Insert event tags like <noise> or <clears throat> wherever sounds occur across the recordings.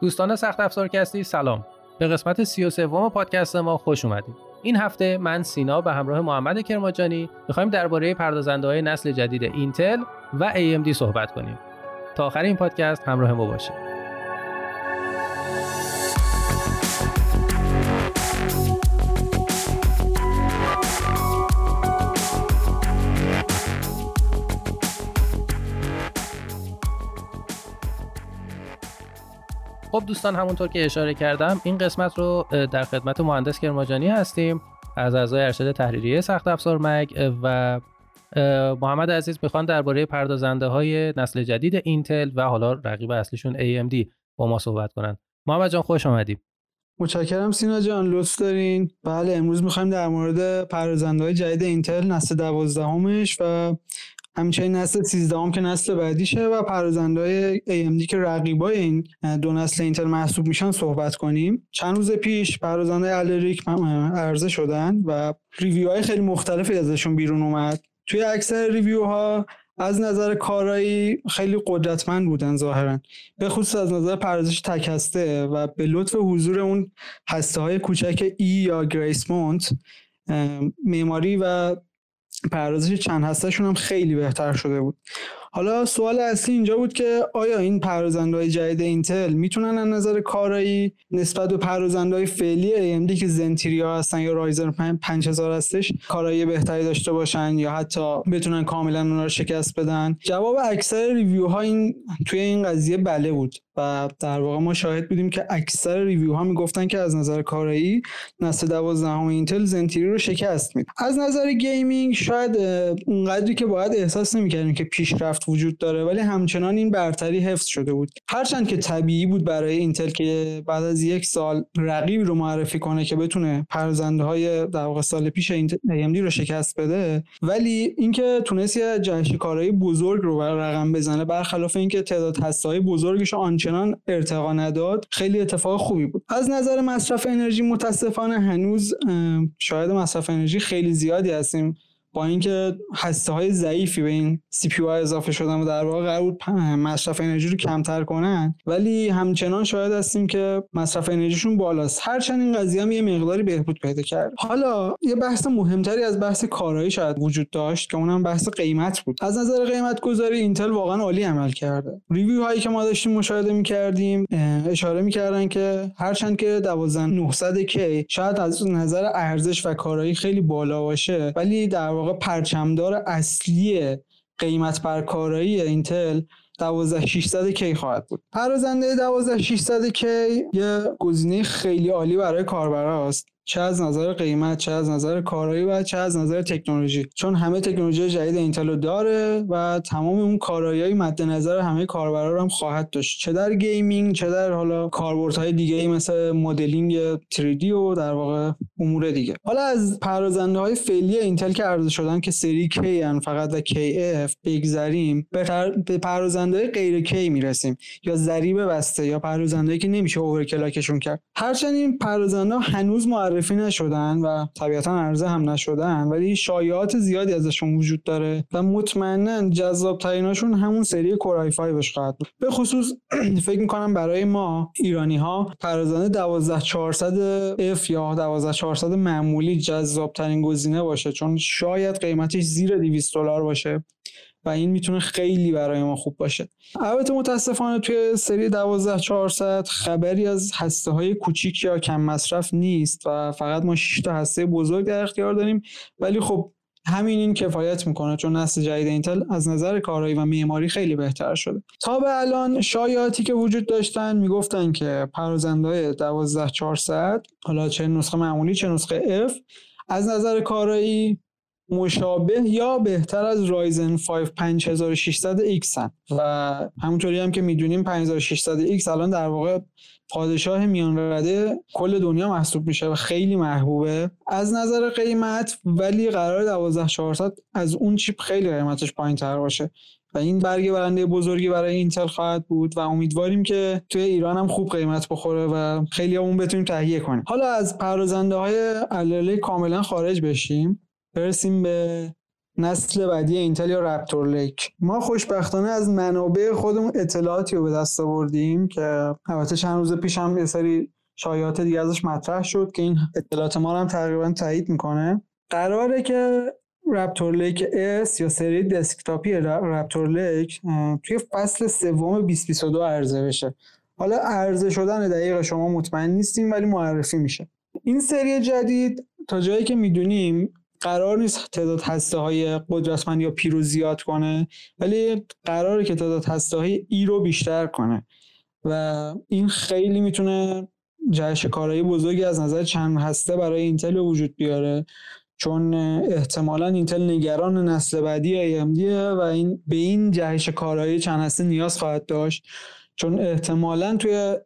دوستان سخت افزارکستی سلام. به قسمت 33 پادکست ما خوش اومدید. این هفته من سینا به همراه محمد کرماجانی می‌خوایم درباره پردازنده های نسل جدید اینتل و AMD صحبت کنیم. تا آخر این پادکست همراه ما باشید. خب دوستان همونطور که اشاره کردم این قسمت رو در خدمت مهندس کرماجانی هستیم. از اعضای ارشد تحریریه سخت افزار مگ و محمد عزیز می‌خوان درباره پردازنده های نسل جدید اینتل و حالا رقیب اصلیشون AMD با ما صحبت کنن. محمد جان خوش آمدیم متشکرم سینا جان لطف دارین. بله امروز می‌خوایم در مورد پردازنده های جدید اینتل نسل دوازدهمش و همچنین نسل 13 هم که نسل بعدیشه و پردازندهای AMD که رقیبای این دو نسل اینتل محسوب میشن صحبت کنیم. چند روز پیش پردازنده Alder Lake عرضه شدن و review های خیلی مختلفی ازشون بیرون اومد. توی اکثر review ها از نظر کارایی خیلی قدرتمند بودن ظاهرا. به خصوص از نظر پردازش تک‌هسته و به لطف حضور اون هسته های کوچک E یا Gracemont معماری و پردازش چند هستهشون هم خیلی بهتر شده بود. حالا سوال اصلی اینجا بود که آیا این پردازنده‌های جدید اینتل می‌تونن از نظر کارایی نسبت به پردازنده‌های فعلی AMD که Zen 3 یا هستن یا رایزن 5000 هستش کارایی بهتری داشته باشن یا حتی بتونن کاملا اونا رو شکست بدن؟ جواب اکثر review ها این توی این قضیه بله بود و در واقع ما شاهد بودیم که اکثر review ها می‌گفتن که از نظر کارایی نسل 12 اینتل Zen 3 رو شکست میده. از نظر gaming شاید اونقدری که باید احساس نمی‌کردیم که پیشرفت وجود داره ولی همچنان این برتری حفظ شده بود. هرچند که طبیعی بود برای اینتل که بعد از یک سال رقیبی رو معرفی کنه که بتونه پرزنده های در واقع سال پیش AMD رو شکست بده ولی اینکه تونست یه جهش کارایی بزرگ رو بر رقم بزنه برخلاف اینکه تعداد هسته‌های بزرگش آنچنان ارتقا نداد خیلی اتفاق خوبی بود. از نظر مصرف انرژی متاسفانه هنوز شاهد مصرف انرژی خیلی زیادی هستیم. با اینکه هسته های ضعیفی به این CPU اضافه شدن و در واقع قرار بود مصرف انرژی رو کمتر کنن ولی همچنان شاهد هستیم که مصرف انرژیشون بالاست. هرچند این قضیه هم یه مقداری بهبود پیدا کرد. حالا یه بحث مهمتری از بحث کارایی شاید وجود داشت که اونم بحث قیمت بود. از نظر قیمت گذاری اینتل واقعا عالی عمل کرده. review هایی که ما داشتیم مشاهده می‌کردیم اشاره می‌کردن که هرچند که 12900K شاید از نظر ارزش و کارایی خیلی بالا باشه ولی در واقع پرچمدار اصلی قیمت بر کارایی اینتل 12600K خواهد بود؟ پردازنده 12600K یه گزینه خیلی عالی برای کاربراست. چه از نظر قیمت چه از نظر کارایی و چه از نظر تکنولوژی. چون همه تکنولوژی جدید اینتل رو داره و تمام اون کارایی مد نظر همه کاربرا رو هم خواهد داشت. چه در gaming چه در حالا کاربردهای دیگه ای مثل مدلینگ 3D و در واقع امور دیگه. حالا از پردازنده های فعلی اینتل که عرضه شدن که سری K ان فقط و KF بگذریم به پردازنده غیر کی می‌رسیم. یا ضریب بسته یا پردازنده که نمیشه اورکلاکشون کرد. هرچند این پردازنده هنوز معرفی معرفی نشدن و طبیعتا عرضه هم نشدن ولی شایعات زیادی ازشون وجود داره و مطمئنا جذاب تریناشون همون سری کورای 5 خواهد بود. به خصوص <clears throat> فکر می‌کنم برای ما ایرانی ها پرازانه 12400 F یا 12400 معمولی جذاب ترین گزینه باشه چون شاید قیمتش زیر 200 دلار باشه. و این می‌تونه خیلی برای ما خوب باشه. البته متاسفانه توی سری 12400 خبری از هسته های کوچیک یا کم مصرف نیست و فقط ما 6 تا هسته بزرگ در اختیار داریم. ولی خب همین این کفایت می‌کنه چون نسل جدید اینتل از نظر کارایی و معماری خیلی بهتر شده. تا به الان شایعاتی که وجود داشتن می‌گفتن که پرازنده 12400 حالا چه نسخه معمولی چه نسخه F از نظر کارایی مشابه یا بهتر از رایزن 5 5600 X هن. و همونطوری هم که می‌دونیم 5600 X الان در واقع پادشاه میان رده کل دنیا محسوب میشه و خیلی محبوبه. از نظر قیمت ولی قرار 12400 از اون چیپ خیلی قیمتش پایین تر باشه. و این برگ برنده بزرگی برای اینتل خواهد بود و امیدواریم که توی ایران هم خوب قیمت بخوره و خیلی اون بتونیم تهیه کنیم. حالا از پردازنده های علاله کاملا خارج بشیم. برسیم به نسل بعدی اینتل یا Raptor Lake. ما خوشبختانه از منابع خودمون اطلاعاتی رو به دست آوردیم که البته چند روز پیش هم یه سری شایعات دیگه ازش مطرح شد که این اطلاعات ما هم تقریبا تایید می‌کنه. قراره که Raptor Lake S یا سری دسکتاپی Raptor Lake توی فصل سوم 2022 عرضه بشه. حالا عرضه شدن دقیقشو ما مطمئن نیستیم ولی معرفی میشه. این سری جدید تا جایی که می‌دونیم قرار نیست تعداد هسته های قدرتمند یا پی رو زیاد کنه ولی قراره که تعداد هسته های ای رو بیشتر کنه. و این خیلی می‌تونه جهش کارایی بزرگی از نظر چند هسته برای اینتل وجود بیاره. چون احتمالا اینتل نگران نسل بعدی AMD و این به این جهش کارایی چند هسته نیاز خواهد داشت. چون احتمالا توی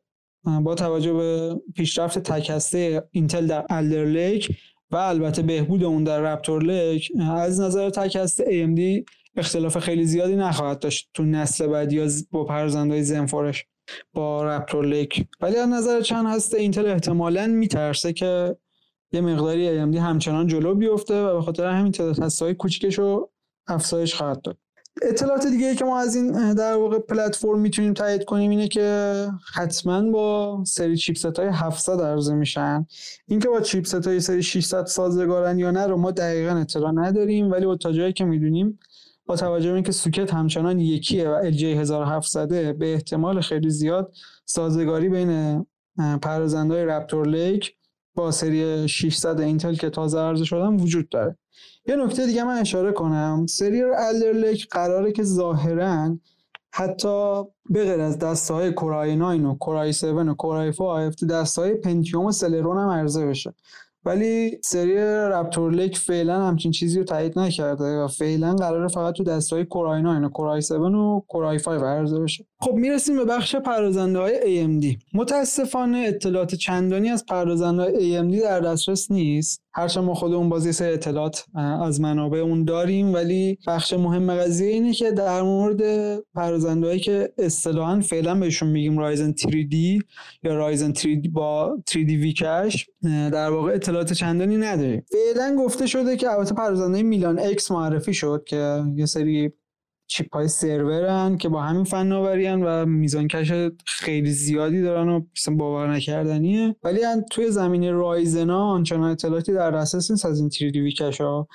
با توجه به پیشرفت تک هسته اینتل در Alder Lake و البته بهبود اون در Raptor Lake از نظر تک هسته AMD اختلاف خیلی زیادی نخواهد داشت تو نسل بعدی یا با پردازنده‌های Zen 4 ش با Raptor Lake. ولی از نظر چند هسته اینتل احتمالا میترسه که یه مقداری AMD همچنان جلو بیفته و به خاطر همین تعداد هسته های کوچیکش رو افزایش خواهد داد. اطلاعات دیگه که ما از این در واقع پلتفرم می‌تونیم تایید کنیم اینه که حتما با سری چیپست های 700 عرضه میشن. اینکه با چیپست های سری 600 سازگارن یا نه رو ما دقیقا اطلاع نداریم ولی با تا جایی که می‌دونیم با توجه به اینکه سوکت همچنان یکیه و LGA 1700 به احتمال خیلی زیاد سازگاری بین پردازنده‌های Raptor Lake با سری 600 اینتل که تازه عرضه شدن وجود داره. یه نکته دیگه من اشاره کنم. سری Alder Lake قراره که ظاهرا حتی به غیر از دسته های Core i9 و Core i7 و Core i5 دسته های پنتیوم و سلرون هم عرضه بشه. ولی سری Raptor Lake فعلا همچین چیزی رو تایید نکرده و فعلا قراره فقط تو دسته‌های Core i9 Core i7 و Core i5 عرضه بشه. خب می‌رسیم به بخش پردازنده های AMD متاسفانه اطلاعات چندانی از پردازنده های AMD در دسترس نیست. هرچند ما خودمون باز یه سری اطلاعات از منابع اون داریم. ولی بخش مهم قضیه اینه که در مورد پردازنده‌هایی که اصطلاحا فعلا بهشون میگیم Ryzen 3D یا Ryzen 3D با 3D V-Cache در واقع اطلاعات چندانی نداریم. فعلا گفته شده که البته پردازنده Milan-X معرفی شد که یه سری چیپ های سرورن که با همین فناوری و میزان cache خیلی زیادی دارن و باور نکردنیه. ولی توی زمینه Ryzen ا آنچنان اطلاعاتی در دسترس نیست از این 3D V-Cache ها.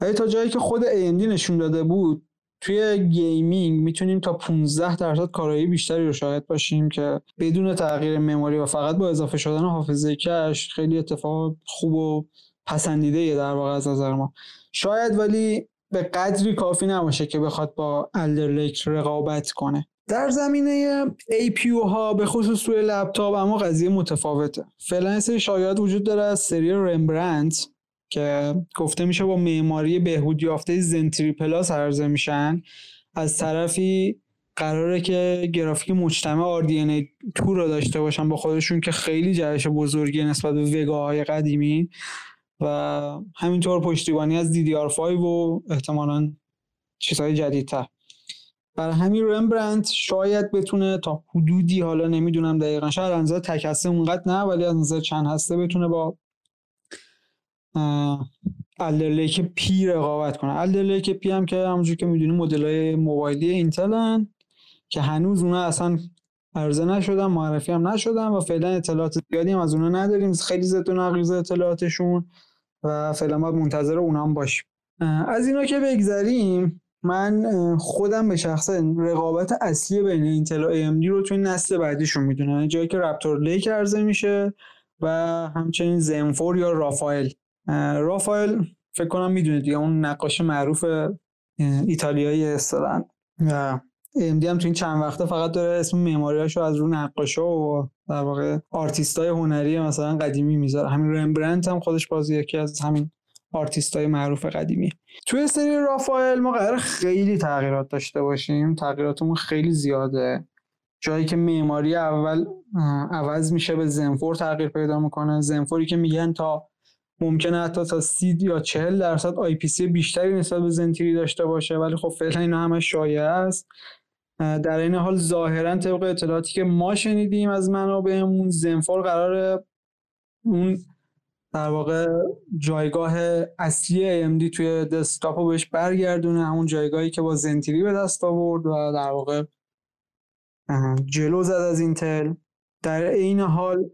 ولی تا جایی که خود AMD نشون داده بود توی gaming می‌تونیم تا 15 درصد کارایی بیشتری رو شاهد باشیم که بدون تغییر memory و فقط با اضافه شدن حافظه cache خیلی اتفاق خوب و پسندیده در واقع از نظر ما. شاید ولی به قدری کافی نباشه که بخواد با Alder Lake رقابت کنه. در زمینه APU ها به خصوص توی لپتاپ اما قضیه متفاوته. فعلا سری شایعات وجود داره از سری رمبرنت که گفته میشه با معماری بهبود یافته زنتری پلاس عرضه میشن. از طرفی قراره که گرافیک مجتمع RDNA 2 رو داشته باشن با خودشون که خیلی جهش بزرگی نسبت به وگاهای قدیمی. و همینطور پشتیبانی از DDR5 و احتمالا چیزهای جدیدتر. برای همین Rembrandt شاید بتونه تا حدودی حالا نمی‌دونم دقیقا شاید از نظر تک اونقدر نه ولی از نظر چند هسته بتونه با Alder Lake P رقابت کنه. Alder Lake P هم که همونجور که می‌دونیم مدل های موبایلی اینتلن که هنوز اونا اصلا عرضه نشدن معرفی هم نشدن و فعلا اطلاعات زیادی هم از اونا نداریم. خیلی ضد و نقیض اطلاعاتشون. و فعلا باید منتظر اونا هم باشیم از اینا که بگذریم من خودم به شخصه رقابت اصلی بین اینتل و AMD رو توی نسل بعدیشون می‌دونم. جایی که Raptor Lake عرضه میشه و همچنین Zen 4 یا Raphael. رافائل فکر کنم می‌دونید دیگه اون نقاش معروف ایتالیایی استادن و AMD هم تو این چند وقته فقط داره اسم معماریاشو از رو نقاشا و در واقع آرتیستای هنری مثلا قدیمی می‌ذاره. همین Rembrandt هم خودش باز یکی از همین آرتیستای معروف قدیمی. توی سری Raphael ما قرار خیلی تغییرات داشته باشیم. تغییراتمون خیلی زیاده. جایی که معماری اول عوض میشه به Zen 4 تغییر پیدا می‌کنه. Zen 4 ی که میگن تا ممکنه حتی تا 30 یا 40 درصد IPC بیشتری نسبت به زنتیری داشته باشه. ولی خب فعلا اینا همه شایعه است. در این حال ظاهرا طبق اطلاعاتی که ما شنیدیم از منابعمون Zen 4 قرار اون در واقع جایگاه اصلی AMD توی دسکتاپ رو بهش برگردونه همون جایگاهی که با زنتیری به دست آورد و در واقع جلو زد از اینتل. در عین حال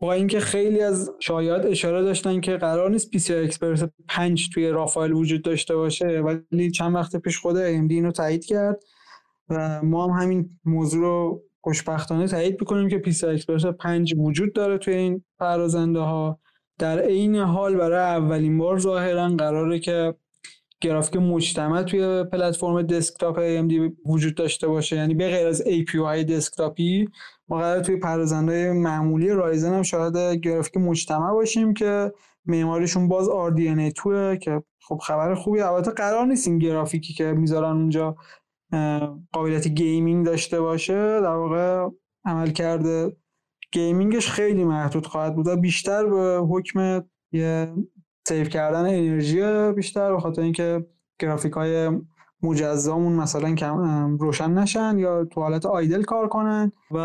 با اینکه خیلی از شایعات اشاره داشتن که قرار نیست PCI Express 5 توی Raphael وجود داشته باشه ولی چند وقت پیش خود AMD اینو تایید کرد. و ما هم همین موضوع رو خوشبختانه تایید می‌کنیم که PCI Express 5 وجود داره توی این پردازنده ها در عین حال برای اولین بار ظاهرا قراره که گرافیک مجتمع توی پلتفرم دسکتاپ AMD وجود داشته باشه. یعنی به غیر از APU دسکتاپی ما قرار توی پردازنده معمولی Ryzen هم شاهد گرافیک مجتمع باشیم که معماریشون باز RDNA 2 که خب خبر خوبی البته قرار نیست این گرافیکی که می‌ذارن اونجا قابلیت gaming داشته باشه در واقع عملکرد gaming ش خیلی محدود خواهد بود بیشتر به حکم یه save کردن انرژی بیشتر به خاطر اینکه گرافیک های مجزامون مثلا کم روشن نشن یا تو حالت idle کار کنن و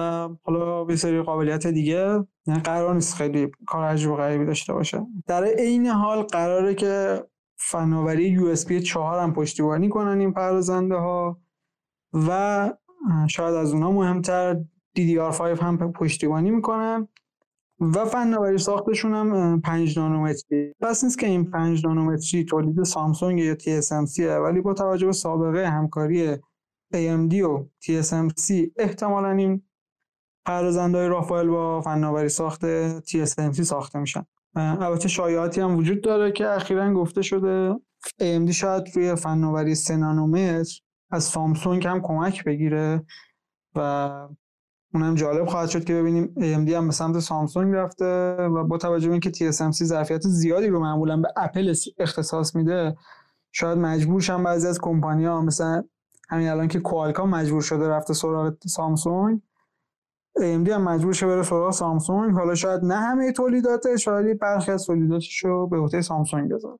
حالا یه سری قابلیت دیگه یعنی قرار نیست خیلی کار عجیب و غریبی داشته باشه. در عین حال قراره که فناوری USB 4 هم پشتیبانی کنن این پردازنده ها و شاید از اونها مهمتر DDR5 هم پشتیبانی می‌کنن و فناوری ساختشون هم 5 نانومتری. پس نیست که این 5 نانومتری تولید سامسونگ یا TSMC ولی با توجه به سابقه همکاری AMD و TSMC احتمالا این پردازنده رافایل با فناوری ساخت TSMC ساخته میشن. البته شایعاتی هم وجود داره که اخیرا گفته شده AMD شاید روی فناوری 3 نانومتر از سامسونگ هم کمک بگیره و اونم جالب خواهد شد که ببینیم AMD هم به سمت سامسونگ رفته و با توجه به اینکه TSMC ظرفیت زیادی رو معمولا به اپل اختصاص میده شاید مجبور شن بعضی از کمپانی ها مثلا همین الان که کوالکام مجبور شده رفته سراغ سامسونگ AMD هم مجبور شده بره سراغ سامسونگ. حالا شاید نه همه تولیداتش شاید برخی از تولیداتش رو به عهده سامسونگ بذاره.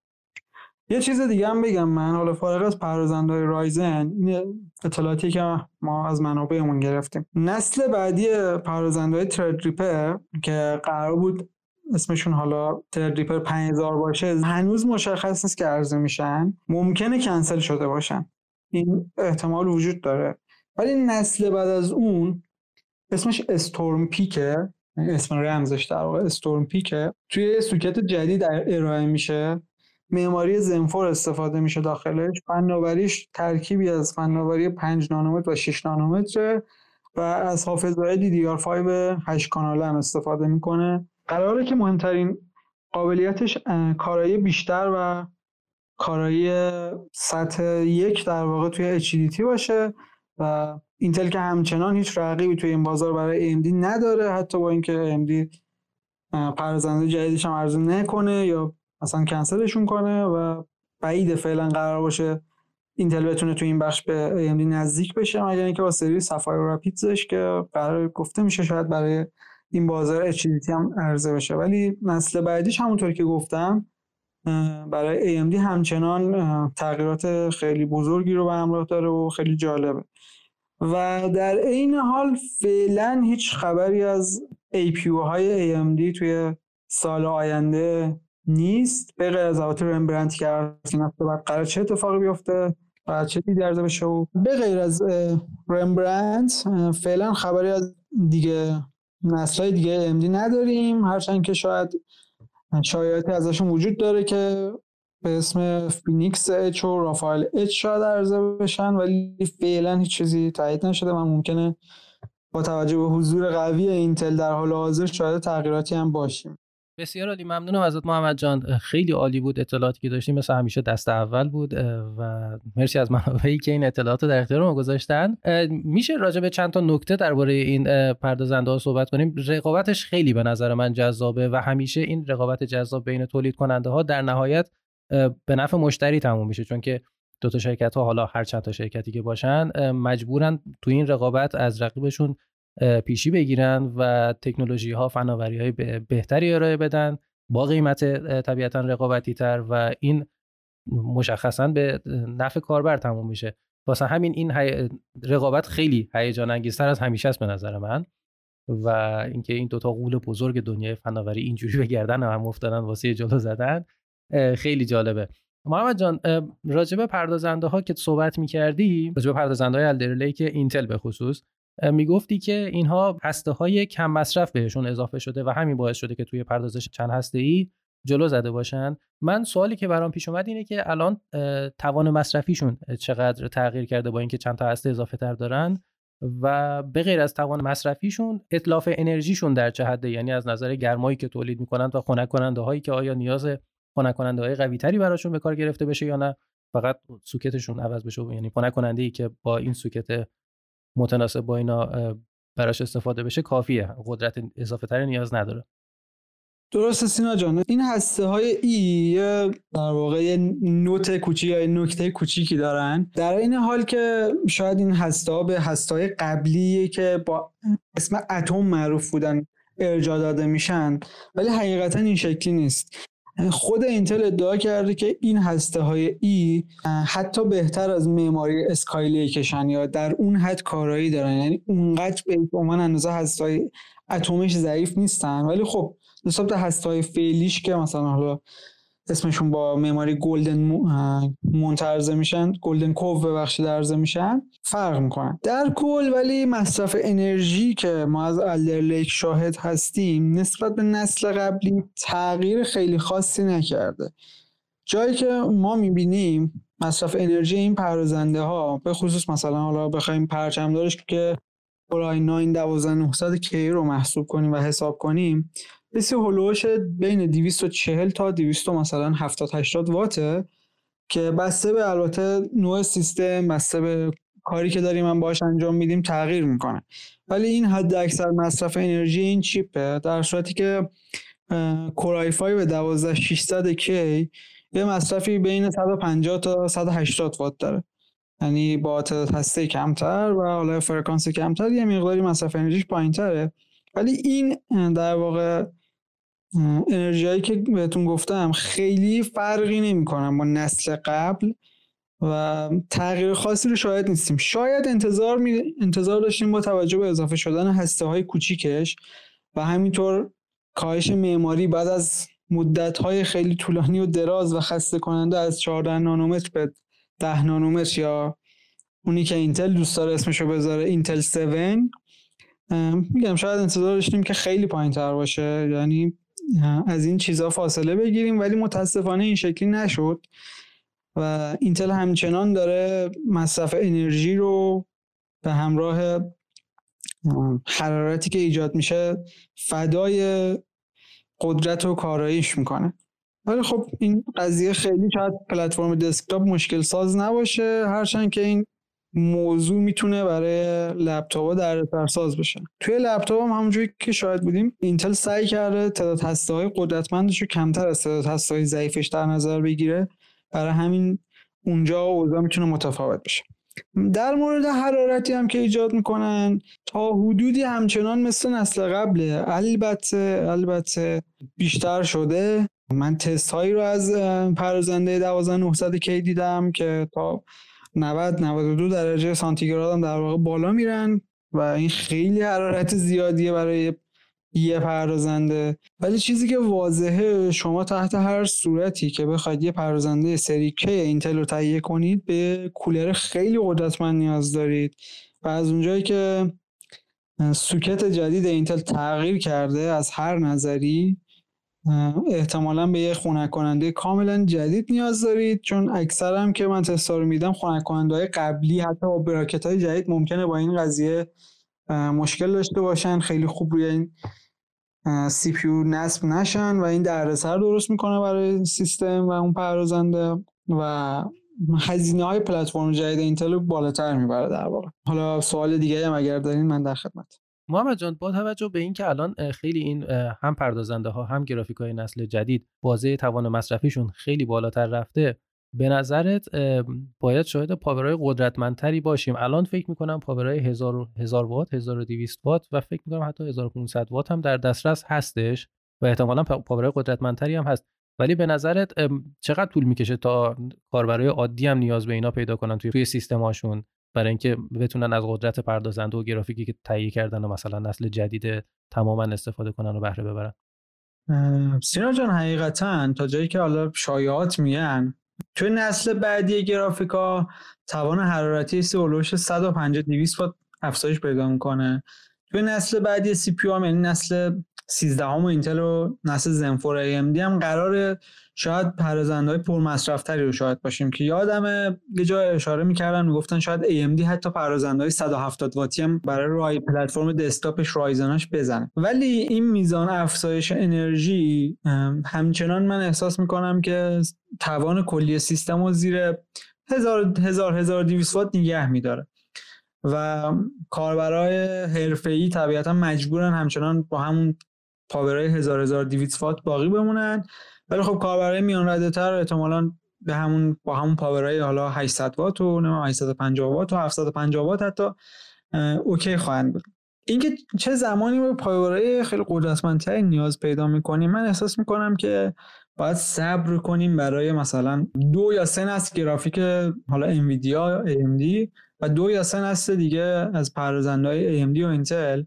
یه چیز دیگه هم بگم من حالا فارغ از پردازنده رایزن این اطلاعاتی که ما از منابعمون گرفتیم. نسل بعدی پردازنده های ترد ریپر که قرار بود اسمشون حالا ترد ریپر 5000 باشه هنوز مشخص نیست که عرضه میشن. ممکنه کنسل شده باشن. این احتمال وجود داره. ولی نسل بعد از اون اسمش استورم پیکه اسم رمزش در واقع استورم پیکه توی سوکت جدید ارائه میشه. معماری زنفور استفاده میشه داخلش. فناوریش ترکیبی از فناوری 5 نانومتر و 6 نانومتر و از حافظه DDR5 8 کاناله هم استفاده می‌کنه. قراره که مهمترین قابلیتش کارایی بیشتر و کارایی سطح یک در واقع توی HDT باشه و اینتل که همچنان هیچ رقیبی توی این بازار برای AMD نداره حتی با اینکه AMD پرزنده جدیدش هم عرضه نکنه یا اصلا کنسلشون کنه و بعید فعلا قرار باشه اینتل بتونه تو این بخش به AMD نزدیک بشه مگر اینکه با سری سفایر رپیدزش که قرار گفته میشه شاید برای این بازار HDT هم عرضه بشه. ولی نسل بعدیش همونطور که گفتم برای AMD همچنان تغییرات خیلی بزرگی رو به همراه داره و خیلی جالبه. و در عین حال فعلا هیچ خبری از APU های AMD توی سال آینده نیست. به غیر از البته Rembrandt که باید دید قرار چه اتفاقی بیفته و چه دیدی عرضه بشه و به غیر از Rembrandt فعلا خبری از دیگه نسلهای دیگه AMD نداریم. هرچند که شاید شایعاتی ازشون وجود داره که به اسم Phoenix H و Raphael H شاید عرضه بشن ولی فعلا هیچ چیزی تایید نشده و ممکنه با توجه به حضور قوی اینتل در حال حاضر شاید تغییراتی هم باشیم. بسیار عالی ممنونم ازت محمد جان. خیلی عالی بود اطلاعاتی که داشتیم. مثل همیشه دست اول بود و مرسی از منابعی که این اطلاعات رو در اختیار ما گذاشتن. میشه راجع به چند تا نکته درباره این پردازنده ها صحبت کنیم؟ رقابتش خیلی به نظر من جذابه و همیشه این رقابت جذاب بین تولید کننده ها در نهایت به نفع مشتری تموم میشه. چون که دو تا شرکت ها حالا هر چند تا شرکتی که باشن مجبورن تو این رقابت از رقیبشون پیشی بگیرن و تکنولوژی ها فناوری های بهتری ارائه بدن با قیمت طبیعتا رقابتی تر و این مشخصا به نفع کاربر تموم میشه. واسه همین این رقابت خیلی هیجان انگیزتر از همیشه است به نظر من و اینکه این دوتا قول بزرگ دنیای فناوری اینجوری به گردن هم افتادن واسه جلو زدن خیلی جالبه. محمد جان راجبه پردازنده ها که صحبت می‌کردی راجبه پردازنده های الدرلی که اینتل به خصوص می‌گفتی که اینها هسته های کم مصرف بهشون اضافه شده و همین باعث شده که توی پردازش چند هسته ای جلو زده باشن. من سوالی که برام پیش اومد اینه که الان توان مصرفیشون چقدر تغییر کرده با اینکه چند تا هسته اضافه تر دارن و به غیر از توان مصرفیشون اطلاف انرژیشون در چه حده؟ یعنی از نظر گرمایی که تولید می‌کنن و خنک کننده هایی که آیا نیاز خنک کننده های قوی تری براشون به کار گرفته بشه یا نه؟ فقط سوکتشون عوض بشه یعنی خنک کننده ای که با این سوکت متناسب با اینا براش استفاده بشه کافیه. قدرت اضافه تری نیاز نداره. درست سینا جان. این هسته های ای در واقع نوت کوچیک یا نکته کوچیکی دارن. در این حال که شاید این هسته ها به هسته های قبلی که با اسم اتم معروف بودن ارجاع داده میشن ولی حقیقتا این شکلی نیست. خود اینتل ادعا کرده که این هسته های ای حتی بهتر از معماری Skylake شن یا در اون حد کارایی دارن. یعنی اونقدر به عنوان اندازه هسته های Atom ش ضعیف نیستن. ولی خب نسبت هسته های فعلیش که مثلا حالا اسمشون با معماری Golden Mont عرضه میشن. Golden Cove ببخشید عرضه میشن. فرق می‌کنن. در کل ولی مصرف انرژی که ما از Alder Lake شاهد هستیم نسبت به نسل قبلی تغییر خیلی خاصی نکرده. جایی که ما می‌بینیم مصرف انرژی این پردازنده ها به خصوص مثلا حالا بخوایم دارش که برای 9 12900 کی رو محسوب کنیم و حساب کنیم بسی هلوش بین 240 تا 200 مثلا 70 80 واته که بسته به البته نوع سیستم بسته به کاری که داریم من باش انجام میدیم تغییر می‌کنه. ولی این حد اکثر مصرف انرژی این چیپه در صورتی که کورای 5 به 12600 کی یه مصرفی بین 150 تا 180 وات داره. یعنی با تعداد هسته کمتر و حالا فرکانس کمتر یه مقداری مصرف انرژیش پایینتره. ولی این در واقع انرژی که بهتون گفتم خیلی فرقی نمی‌کنن با نسل قبل و تغییر خاصی رو شاید نیستیم. شاید انتظار می... انتظار داشتیم با توجه به اضافه شدن هسته های کوچیکش و همینطور کاهش معماری بعد از مدت های خیلی طولانی و دراز و خسته کننده از 14 نانومتر به 10 نانومتر یا اونی که اینتل دوست داره اسمشو بذاره اینتل 7 میگم شاید انتظار داشتیم که خیلی پایین تر باشه. یعنی از این چیزها فاصله بگیریم ولی متاسفانه این شکلی نشد و اینتل همچنان داره مصرف انرژی رو به همراه حرارتی که ایجاد میشه فدای قدرت و کاراییش می‌کنه. ولی خب این قضیه خیلی شاید پلتفرم دسکتاپ مشکل ساز نباشه هرچند که این موضوع می‌تونه برای لپتاپ در ساز بشه. توی لپتاپ هم همونجوری که شاید بودیم اینتل سعی کرده تعداد هسته های قدرتمندش رو کمتر از تعداد هسته های ضعیفش در نظر بگیره. برای همین اونجا اوضاع می‌تونه متفاوت بشه. در مورد حرارتی هم که ایجاد می‌کنن تا حدودی همچنان مثل نسل قبله. البته البته بیشتر شده. من تست هایی رو از پرزنده 12900 کی دیدم که تا 90 92 درجه سانتیگراد هم در واقع بالا میرن و این خیلی حرارت زیادیه برای یه پردازنده. ولی چیزی که واضحه شما تحت هر صورتی که بخواید یه پردازنده سری K اینتل رو تهیه کنید به کولر خیلی قدرتمند نیاز دارید. و از اونجایی که سوکت جدید اینتل تغییر کرده از هر نظری احتمالا به یه خنک کننده کاملا جدید نیاز دارید چون اکثر هم که من تستا رو میدم خنک کننده های قبلی حتی با براکت های جدید ممکنه با این قضیه مشکل داشته باشن خیلی خوب روی این سی پیو نصب نشن و این دردسر درست می‌کنه برای سیستم و اون پردازنده و هزینه های پلتفرم جدید اینتل رو بالاتر می‌بره در واقع. حالا سوال دیگه هم اگر دارین من در خدمت محمد جان با توجه به اینکه الان خیلی این هم پردازنده ها هم گرافیک های نسل جدید بازه توان مصرفیشون خیلی بالاتر رفته به نظرت باید شاهد پاورهای قدرتمندتری باشیم. الان فکر می‌کنم پاورهای 1000 1000 وات 1200 وات و فکر می‌کنم حتی 1500 وات هم در دسترس هستش و احتمالا پاورهای قدرتمندتری هم هست. ولی به نظرت چقدر طول می‌کشه تا کاربرای عادی هم نیاز به اینا پیدا کنن توی سیستماشون برای اینکه بتونن از قدرت پردازنده و گرافیکی که تهیه کردن و مثلا نسل جدید تماما استفاده کنن و بهره ببرن. سینا جان حقیقتا تا جایی که حالا شایعات میان توی نسل بعدی گرافیکا توان حرارتی سولوش 150 200 وات افزایش پیدا می‌کنه. توی نسل بعدی سی پی هم یعنی نسل 13 هم اینتل و نسل زنفور ای هم قرار شاید پرزنده های پرمصرفتری رو شاید باشیم که یادم یه جا اشاره می‌کردن می‌گفتن شاید AMD حتی پرزنده های 170 واتی هم برای رای پلتفرم دسکتاپش رایزناش بزنه. ولی این میزان افزایش انرژی همچنان من احساس می‌کنم که توان کلی سیستم رو زیر 1000 1200 وات نگه میداره. و کاربرای حرفه‌ای طبیعتا مجبورن همچنان با همون پاورای 1000 1200 وات باقی بمونن. ولی خب کاربرای میان رده تر احتمالاً به همون با همون پاورای حالا 800 وات و 850 وات و 750 وات حتی اوکی خواهند بود. اینکه چه زمانی به پاورای خیلی قدرتمندتری نیاز پیدا می‌کنیم من احساس می‌کنم که باید صبر کنیم برای مثلا دو یا سه نسل گرافیک حالا انویدیا AMD و دو یا سه نسل دیگه از پردازندهای AMD و اینتل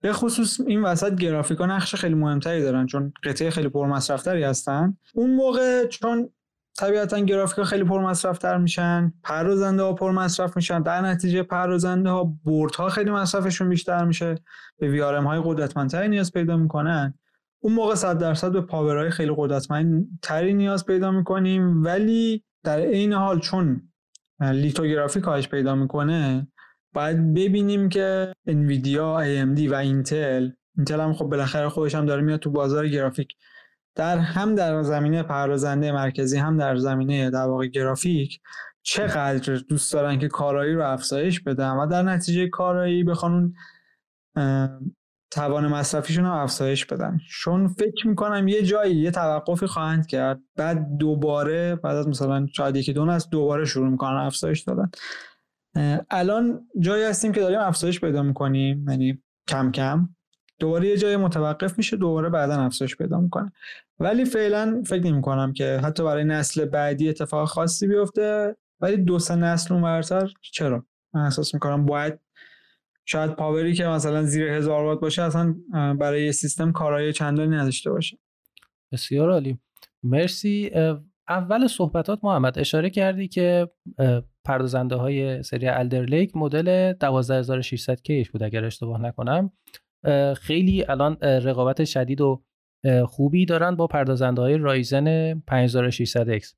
به خصوص این وسط گرافیکا نقش خیلی مهمتری دارن چون قطعه خیلی پرمصرفتری هستن. اون موقع چون طبیعتا گرافیکا خیلی پرمصرفتر میشن پردازنده ها پرمصرف میشن در نتیجه پردازنده ها بورد ها خیلی مصرفشون بیشتر میشه. به ویارم های قدرتمندتری نیاز پیدا می‌کنن. اون موقع 100 درصد به پاورهای خیلی قدرتمندتری نیاز پیدا می‌کنیم. ولی در عین حال چون لیتوگرافی کاهش پیدا می‌کنه باید ببینیم که انویدیا AMD و اینتل اینتل هم خب بالاخره خودش هم داره میاد تو بازار گرافیک. در هم در زمینه پردازنده مرکزی هم در زمینه در واقع گرافیک چقدر دوست دارن که کارایی رو افزایش بدن و در نتیجه کارایی بخوان توان مصرفیشون رو افزایش بدن. چون فکر می‌کنم یه جایی یه توقفی خواهند کرد بعد دوباره بعد از مثلا شاید یکی دو از دوباره شروع می‌کنن افزایش دادن. الان جایی هستیم که داریم افزایش پیدا می‌کنیم یعنی کم کم. دوباره یه جای متوقف میشه دوباره بعدا افزایش پیدا می‌کنه. ولی فعلا فکر نمی کنم که حتی برای نسل بعدی اتفاق خاصی بیفته. ولی دو سه نسل اونورتر چرا؟ من احساس می‌کنم باید شاید پاوری که مثلا زیر هزار وات باشه اصلا برای یه سیستم کارایی چندانی نداشته باشه. بسیار عالی. مرسی. اول صحبتات محمد اشاره کردی که پردازنده های سری الدر لیک مدل 12600 کیش بود اگر اشتباه نکنم. خیلی الان رقابت شدید و خوبی دارن با پردازنده های رایزن 5600X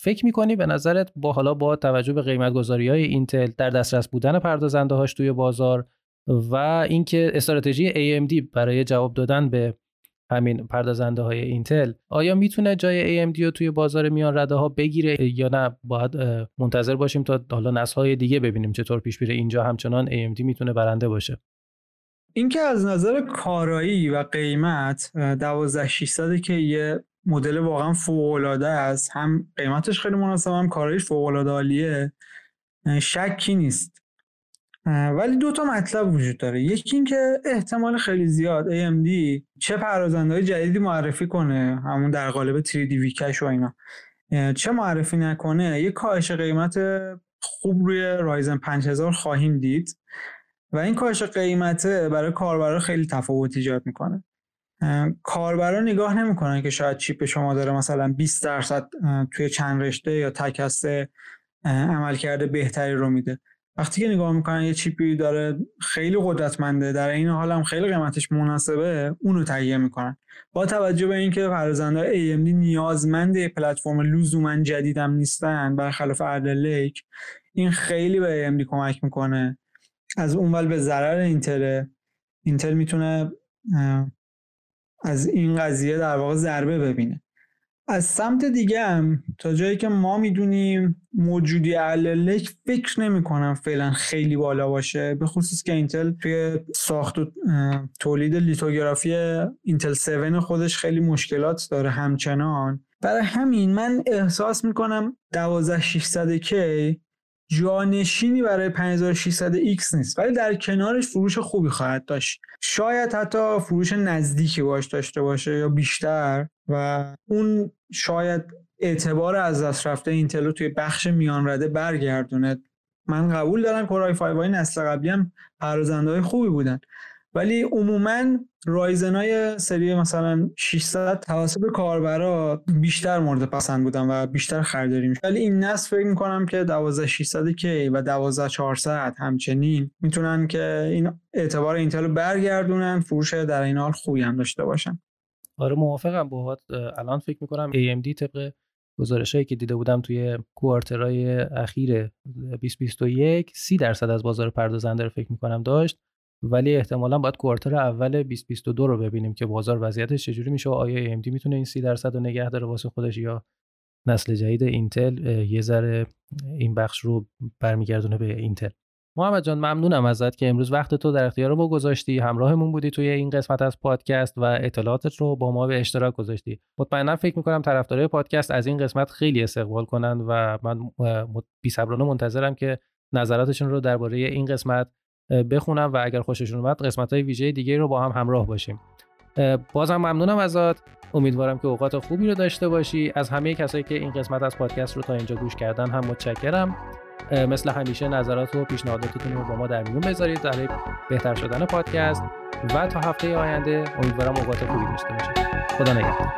فکر می‌کنی به نظرت با حالا با توجه به قیمت گذاری های اینتل در دسترس بودن پردازنده هاش توی بازار و اینکه استراتژی AMD برای جواب دادن به همین پردازنده های اینتل. آیا می‌تونه جای AMD رو توی بازار میان رده ها بگیره یا نه؟ باید منتظر باشیم تا حالا نسل های دیگه ببینیم چطور پیش میره. اینجا همچنان AMD می‌تونه برنده باشه. اینکه از نظر کارایی و قیمت 12600 که یه مدل واقعا فوق العاده است هم قیمتش خیلی مناسب هم کارایش فوق العاده عالیه شکی نیست. ولی دو تا مطلب وجود داره. یکی اینکه احتمال خیلی زیاد AMD چه پردازنده های جدیدی معرفی کنه همون در قالب 3D ویکش و اینا. چه معرفی نکنه؟ یه کاهش قیمت خوب روی رایزن 5000 خواهیم دید و این کاهش قیمته برای کاربرا خیلی تفاوت ایجاد می‌کنه. کاربرا نگاه نمی‌کنن که شاید چیپ شما داره مثلا 20 درصد توی چند رشته یا تک هسته عملکرد بهتری رو میده. وقتی که نگاه می‌کنن یه چیپی داره خیلی قدرتمنده در این حال هم خیلی قیمتش مناسبه اونو تهیه می‌کنن. با توجه به اینکه پردازنده AMD نیازمند پلتفرم لزوما جدیدم نیستن برخلاف Alder Lake این خیلی به AMD کمک می‌کنه. از اونور به ضرر اینتل اینتل می‌تونه از این قضیه در واقع ضربه ببینه. از سمت دیگه هم تا جایی که ما می‌دونیم موجودی عللک فکر نمی کنم فعلا خیلی بالا باشه به خصوص که اینتل توی ساخت و تولید لیتوگرافی اینتل 7 خودش خیلی مشکلات داره همچنان. برای همین من احساس می‌کنم 12600K جانشینی برای 5600X نیست. ولی در کنارش فروش خوبی خواهد داشت. شاید حتی فروش نزدیکی باش داشته باشه یا بیشتر. و اون شاید اعتبار از دست رفته اینتل رو توی بخش میان رده برگردونه. من قبول دارم کورای 5 های نسل قبلی هم پردازنده های خوبی بودن. ولی عموما رایزن های سری مثلا 600 توسط کاربرا بیشتر مورد پسند بودن و بیشتر خریداری میشه ولی این نسل فکر می‌کنم که 12600 کی و 12400 همچنین می‌تونن که این اعتبار اینتل رو برگردونن فروش در این حال خوبی هم داشته باشن. آره موافقم باهات. الان فکر می‌کنم AMD طبق گزارشهایی که دیده بودم توی کوارترهای اخیر 2021 30 درصد از بازار پردازنده رو فکر می‌کنم داشت. ولی احتمالا باید کوارتر اول 2022 رو ببینیم که بازار وضعیتش چجوری میشه و آیا AMD می‌تونه این 30 درصد رو نگه داره واسه خودش یا نسل جدید اینتل یه ذره این بخش رو برمیگردونه به اینتل. محمد جان ممنونم ازت که امروز وقت تو در اختیار ما گذاشتی. همراهمون بودی توی این قسمت از پادکست و اطلاعاتت رو با ما به اشتراک گذاشتی. مطمئنا فکر می‌کنم طرفدارای پادکست از این قسمت خیلی استقبال کنند و من بی صبرانه منتظرم که نظراتشون رو درباره این قسمت بخونم و اگر خوششون اومد قسمت های ویژه دیگه رو با هم همراه باشیم. بازم ممنونم ازت. امیدوارم که اوقات خوبی رو داشته باشی. از همه کسایی که این قسمت از پادکست رو تا اینجا گوش کردن هم متشکرم. مثل همیشه نظرات و پیشنهاداتتون رو با ما در میون بذارید برای بهتر شدن پادکست. و تا هفته آینده امیدوارم اوقات خوبی داشته باشید. خدا نگهدار.